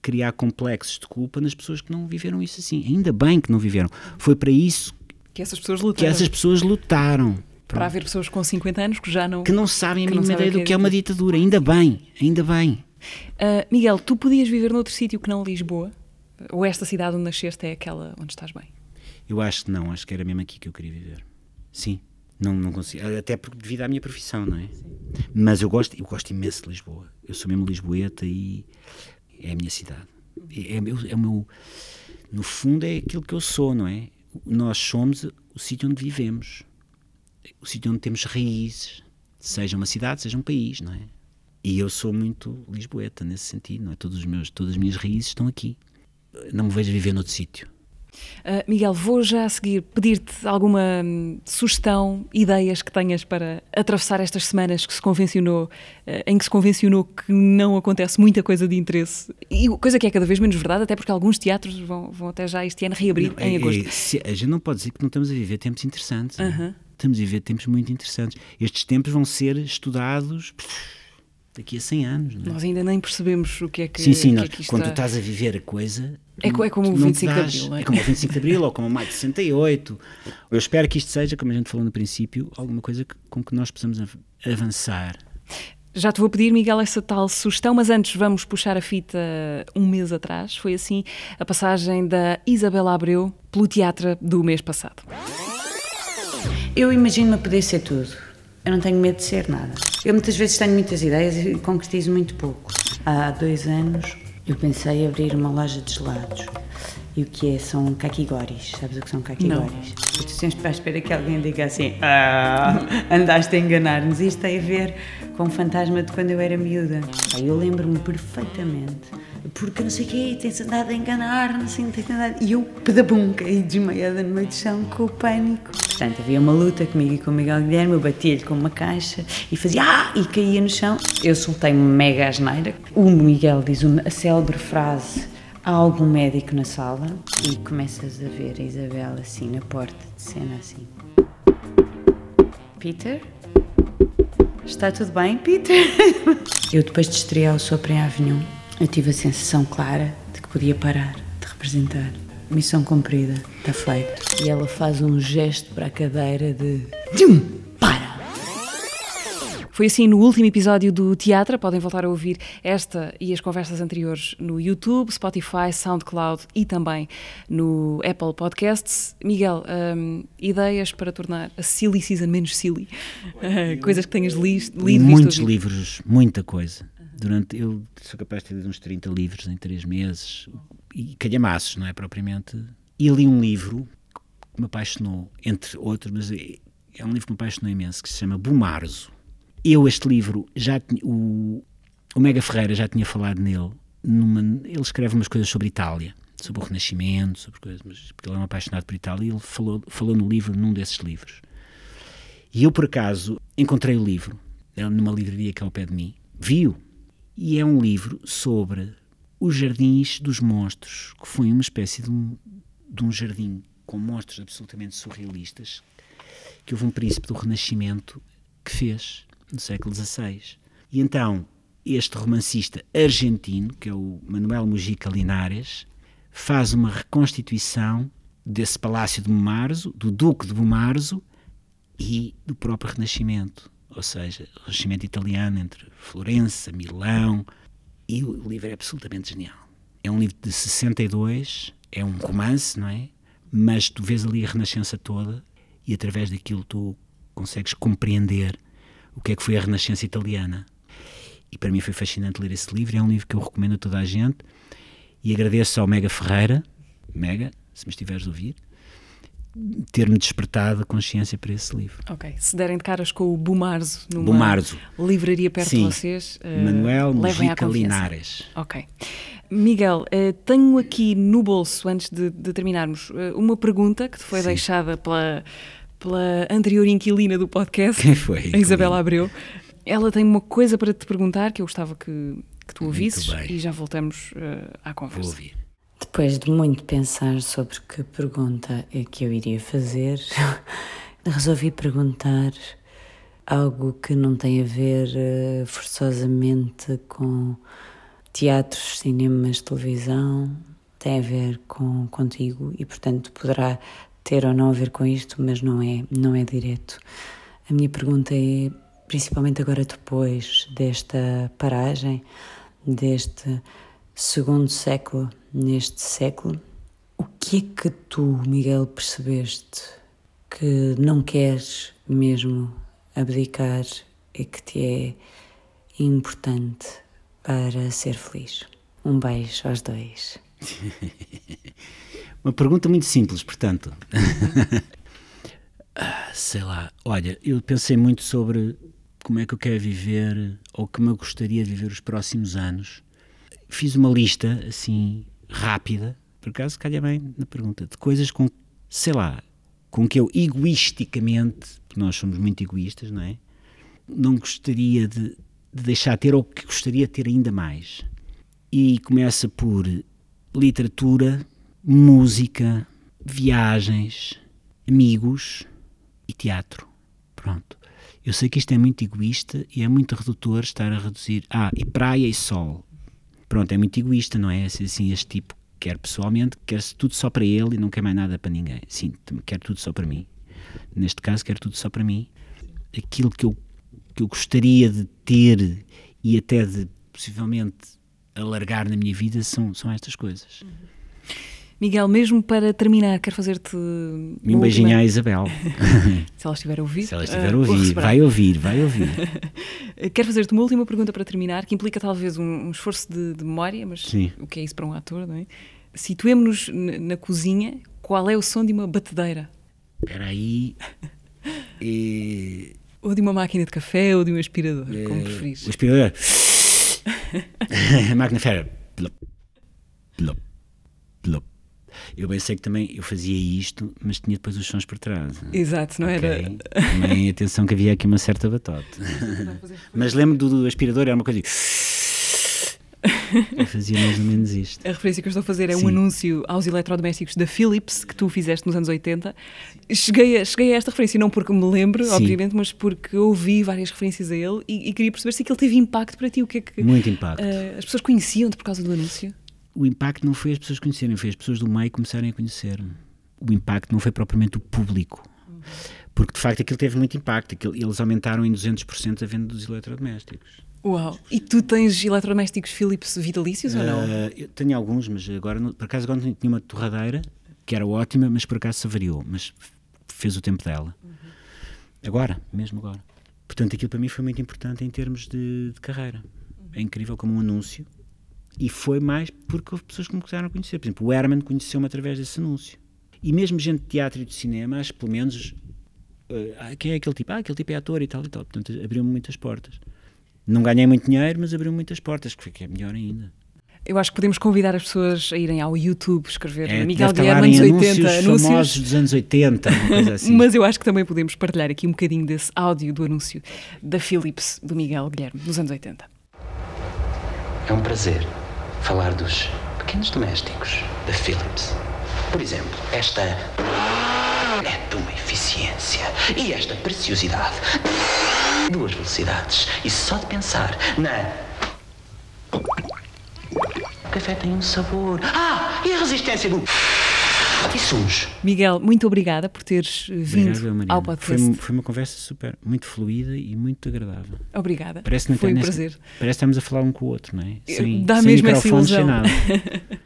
criar complexos de culpa nas pessoas que não viveram isso assim. Ainda bem que não viveram. Foi para isso que essas pessoas lutaram. Que essas pessoas lutaram. Para haver pessoas com 50 anos que já não. Que não sabem a mínima ideia do que é, é uma ditadura. Ainda bem, ainda bem. Uh, Miguel, tu podias viver noutro sítio que não Lisboa? Ou esta cidade onde nasceste é aquela onde estás bem? Eu acho que não, acho que era mesmo aqui que eu queria viver. Sim, não, não consigo. Até devido à minha profissão, não é? Sim. Mas eu gosto, eu gosto imenso de Lisboa. Eu sou mesmo lisboeta e é a minha cidade. É, é, é o meu. No fundo, é aquilo que eu sou, não é? nós somos o sítio onde vivemos, o sítio onde temos raízes, seja uma cidade, seja um país, não é? E eu sou muito lisboeta nesse sentido, não é? Todos os meus, todas as minhas raízes estão aqui. Não me vejo viver noutro sítio. Uh, Miguel, vou já a seguir pedir-te alguma hum, sugestão, ideias que tenhas para atravessar estas semanas que se convencionou, uh, em que se convencionou que não acontece muita coisa de interesse, e coisa que é cada vez menos verdade, até porque alguns teatros vão, vão até já este ano reabrir Não, em é- agosto. é- se- a gente não pode dizer que não estamos a viver tempos interessantes. não é? Aham. Estamos a viver tempos muito interessantes. Estes tempos vão ser estudados daqui a 100 anos. É? Nós ainda nem percebemos o que é que, Sim, sim, que, nós- é quando tu está- estás a viver a coisa. É co- é como o tu não 25 te de dás- Abril, é? É como o 25 de Abril ou como o Maio de 68. Eu espero que isto seja, como a gente falou no princípio, alguma coisa que- com que nós possamos av- avançar. Já te vou pedir, Miguel, essa tal sugestão, mas antes vamos puxar a fita um mês atrás. Foi assim a passagem da Isabela Abreu pelo teatro do mês passado. Eu imagino-me a poder ser tudo. Eu não tenho medo de ser nada. Eu muitas vezes tenho muitas ideias e concretizo muito pouco. Há dois anos eu pensei em abrir uma loja de gelados. E o que é? São caquigoris. Sabes o que são caquigoris? Tu sempre à espera que alguém diga assim: Ah, andaste a enganar-nos. Isto tem a ver com o fantasma de quando eu era miúda. Eu lembro-me perfeitamente. Porque não sei o quê, tens andado a enganar, não sei, não tens andado. E eu, pedabum, caí desmaiada no meio do chão com o pânico. Portanto, havia uma luta comigo e com o Miguel Guilherme, eu batia-lhe com uma caixa e fazia ah! e caía no chão. Eu soltei-me mega asneira. O Miguel diz uma, a célebre frase: há algum médico na sala? E começas a ver a Isabel assim na porta de cena, assim. Peter? Está tudo bem, Peter? [LAUGHS] Eu, depois de estrear o Sopra em Avignon, eu tive a sensação clara de que podia parar de representar. Missão cumprida, está feito. E ela faz um gesto para a cadeira de. Tchum! Para! Foi assim no último episódio do Teatro. Podem voltar a ouvir esta e as conversas anteriores no YouTube, Spotify, SoundCloud e também no Apple Podcasts. Miguel, hum, ideias para tornar a Silly Season menos silly? Uh, [LAUGHS] coisas que tenhas li lido, muitos livros, muita coisa. Durante, eu sou capaz de ter uns 30 livros em 3 meses. E calhamaços, não é propriamente. E li um livro que me apaixonou, entre outros, mas é, é um livro que me apaixonou imenso, que se chama Bumarzo. Eu, este livro, já o, o Mega Ferreira já tinha falado nele. Numa, ele escreve umas coisas sobre Itália, sobre o Renascimento, sobre coisas, mas, porque ele é um apaixonado por Itália, e ele falou, falou no livro, num desses livros. E eu, por acaso, encontrei o livro, era numa livraria que é ao pé de mim, vi-o, e é um livro sobre os jardins dos monstros, que foi uma espécie de um, de um jardim com monstros absolutamente surrealistas, que houve um príncipe do Renascimento que fez, no século XVI. E então, este romancista argentino, que é o Manuel Mujica Linares, faz uma reconstituição desse palácio de Bumarzo, do Duque de Bumarzo e do próprio Renascimento, ou seja, o Renascimento italiano entre Florença, Milão, e o livro é absolutamente genial. É um livro de 62, é um romance, não é? Mas tu vês ali a Renascença toda e através daquilo tu consegues compreender o que é que foi a Renascença italiana. E para mim foi fascinante ler esse livro, é um livro que eu recomendo a toda a gente e agradeço ao Mega Ferreira, Mega, se me estiveres a ouvir, ter-me despertado a consciência para esse livro. Ok, se derem de caras com o Bumarzo numa Bumarzo. livraria perto Sim. de vocês, uh, Manuel Mujica. Linares. Ok. Miguel, eh, tenho aqui no bolso, antes de, de terminarmos, eh, uma pergunta que te foi Sim. deixada pela, pela anterior inquilina do podcast, Quem foi a? Isabela Abreu. Ela tem uma coisa para te perguntar que eu gostava que, que tu ouvisses e já voltamos eh, à Vou conversa. ouvir. Depois de muito pensar sobre que pergunta é que eu iria fazer, [LAUGHS] resolvi perguntar algo que não tem a ver eh, forçosamente com teatros, cinemas, televisão, tem a ver com contigo e portanto poderá ter ou não a ver com isto, mas não é, não é direto. A minha pergunta é, principalmente agora depois desta paragem, deste segundo século neste século, o que é que tu, Miguel, percebeste que não queres mesmo abdicar e que te é importante para ser feliz? Um beijo aos dois. [LAUGHS] Uma pergunta muito simples, portanto. [LAUGHS] ah, sei lá, olha, eu pensei muito sobre como é que eu quero viver ou como eu gostaria de viver os próximos anos. Fiz uma lista, assim, rápida, por acaso calha bem na pergunta, de coisas com, sei lá, com que eu egoisticamente, porque nós somos muito egoístas, não é? Não gostaria de, de deixar de ter ou que gostaria de ter ainda mais. E começa por literatura, música, viagens, amigos e teatro. Pronto. Eu sei que isto é muito egoísta e é muito redutor estar a reduzir. Ah, e praia e sol. Pronto, é muito egoísta, não é? Assim, este tipo quer pessoalmente, quer tudo só para ele e não quer mais nada para ninguém. Sim, quer tudo só para mim. Neste caso, quer tudo só para mim. Aquilo que eu, que eu gostaria de ter e até de possivelmente alargar na minha vida são, são estas coisas. Miguel, mesmo para terminar, quero fazer-te. Um beijinho à Isabel. [LAUGHS] Se ela estiver a ouvir. Se ela estiver a ouvir, vai ouvir, vai ouvir. [LAUGHS] quero fazer-te uma última pergunta para terminar, que implica talvez um, um esforço de, de, memória, mas Sim. o que é isso para um ator, não é? Situemos-nos na, cozinha, qual é o som de uma batedeira? Espera aí. [LAUGHS] E... Ou de uma máquina de café ou de um aspirador, é, como preferires. O aspirador. a máquina fera. Plop, plop, plop. Eu bem sei que também eu fazia isto, mas tinha depois os sons por trás. Exato, não okay? era? Também atenção que havia aqui uma certa batota. [LAUGHS] mas lembro do, do aspirador, era uma coisa. Eu fazia mais ou menos isto. A referência que eu estou a fazer é Sim. um anúncio aos eletrodomésticos da Philips que tu fizeste nos anos 80. Cheguei a, cheguei a esta referência, não porque me lembro, Sim. obviamente, mas porque ouvi várias referências a ele e, e, queria perceber se aquilo teve impacto para ti. O que é que. Muito impacto. Uh, as pessoas conheciam-te por causa do anúncio? O impacto não foi as pessoas conhecerem, foi as pessoas do meio começarem a conhecer-me. O impacto não foi propriamente o público. Porque de facto aquilo teve muito impacto. Aquilo, eles aumentaram em 200% a venda dos eletrodomésticos. Uau! E tu tens eletrodomésticos Philips vitalícios uh, ou não? Eu tenho alguns, mas agora, por acaso, agora tinha uma torradeira que era ótima, mas por acaso se avariou, mas fez o tempo dela. Uhum. Agora, mesmo agora. Portanto, aquilo para mim foi muito importante em termos de, de carreira. Uhum. É incrível como um anúncio. E foi mais porque houve pessoas que me começaram a conhecer. Por exemplo, o Herman conheceu-me através desse anúncio. E mesmo gente de teatro e de cinema, acho que pelo menos. Uh, quem é aquele tipo? Ah, aquele tipo é ator e tal e tal. Portanto, abriu-me muitas portas. Não ganhei muito dinheiro, mas abriu muitas portas, que é melhor ainda. Eu acho que podemos convidar as pessoas a irem ao YouTube, escrever é, Miguel Guilherme anos 80, anúncios, anúncios famosos dos anos 80, uma coisa [LAUGHS] assim. mas eu acho que também podemos partilhar aqui um bocadinho desse áudio do anúncio da Philips, do Miguel Guilherme, nos anos 80. É um prazer falar dos pequenos domésticos da Philips. Por exemplo, esta é de uma eficiência e esta preciosidade duas velocidades. E só de pensar na. O café tem um sabor. Ah! E a resistência do. E sumos. Miguel, muito obrigada por teres vindo Obrigado, ao podcast. Foi, foi, uma conversa super, muito fluida e muito agradável. Obrigada. Parece que foi um nesta, prazer. Parece que estamos a falar um com o outro, não é? Sem, Dá sem mesmo essa ilusão. Sem nada.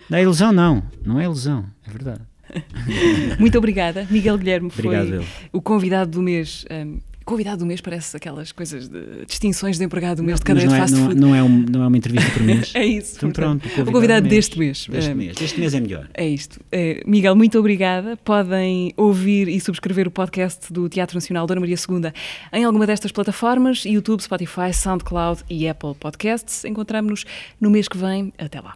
Não é ilusão, não. Não é ilusão. É verdade. muito obrigada. Miguel Guilherme Obrigado, foi eu. o convidado do mês. Um, Convidado do mês parece aquelas coisas de distinções de empregado do mês de cadeia de fast é, food. Não, não, é um, não é uma entrevista por mês. [LAUGHS] é isso. Então portanto, pronto. O convidado deste mês. Deste mês. Este mês. Este mês é melhor. [LAUGHS] É isto. Miguel, muito obrigada. Podem ouvir e subscrever o podcast do Teatro Nacional Dona Maria II em alguma destas plataformas: YouTube, Spotify, SoundCloud e Apple Podcasts. Encontramos-nos no mês que vem. Até lá.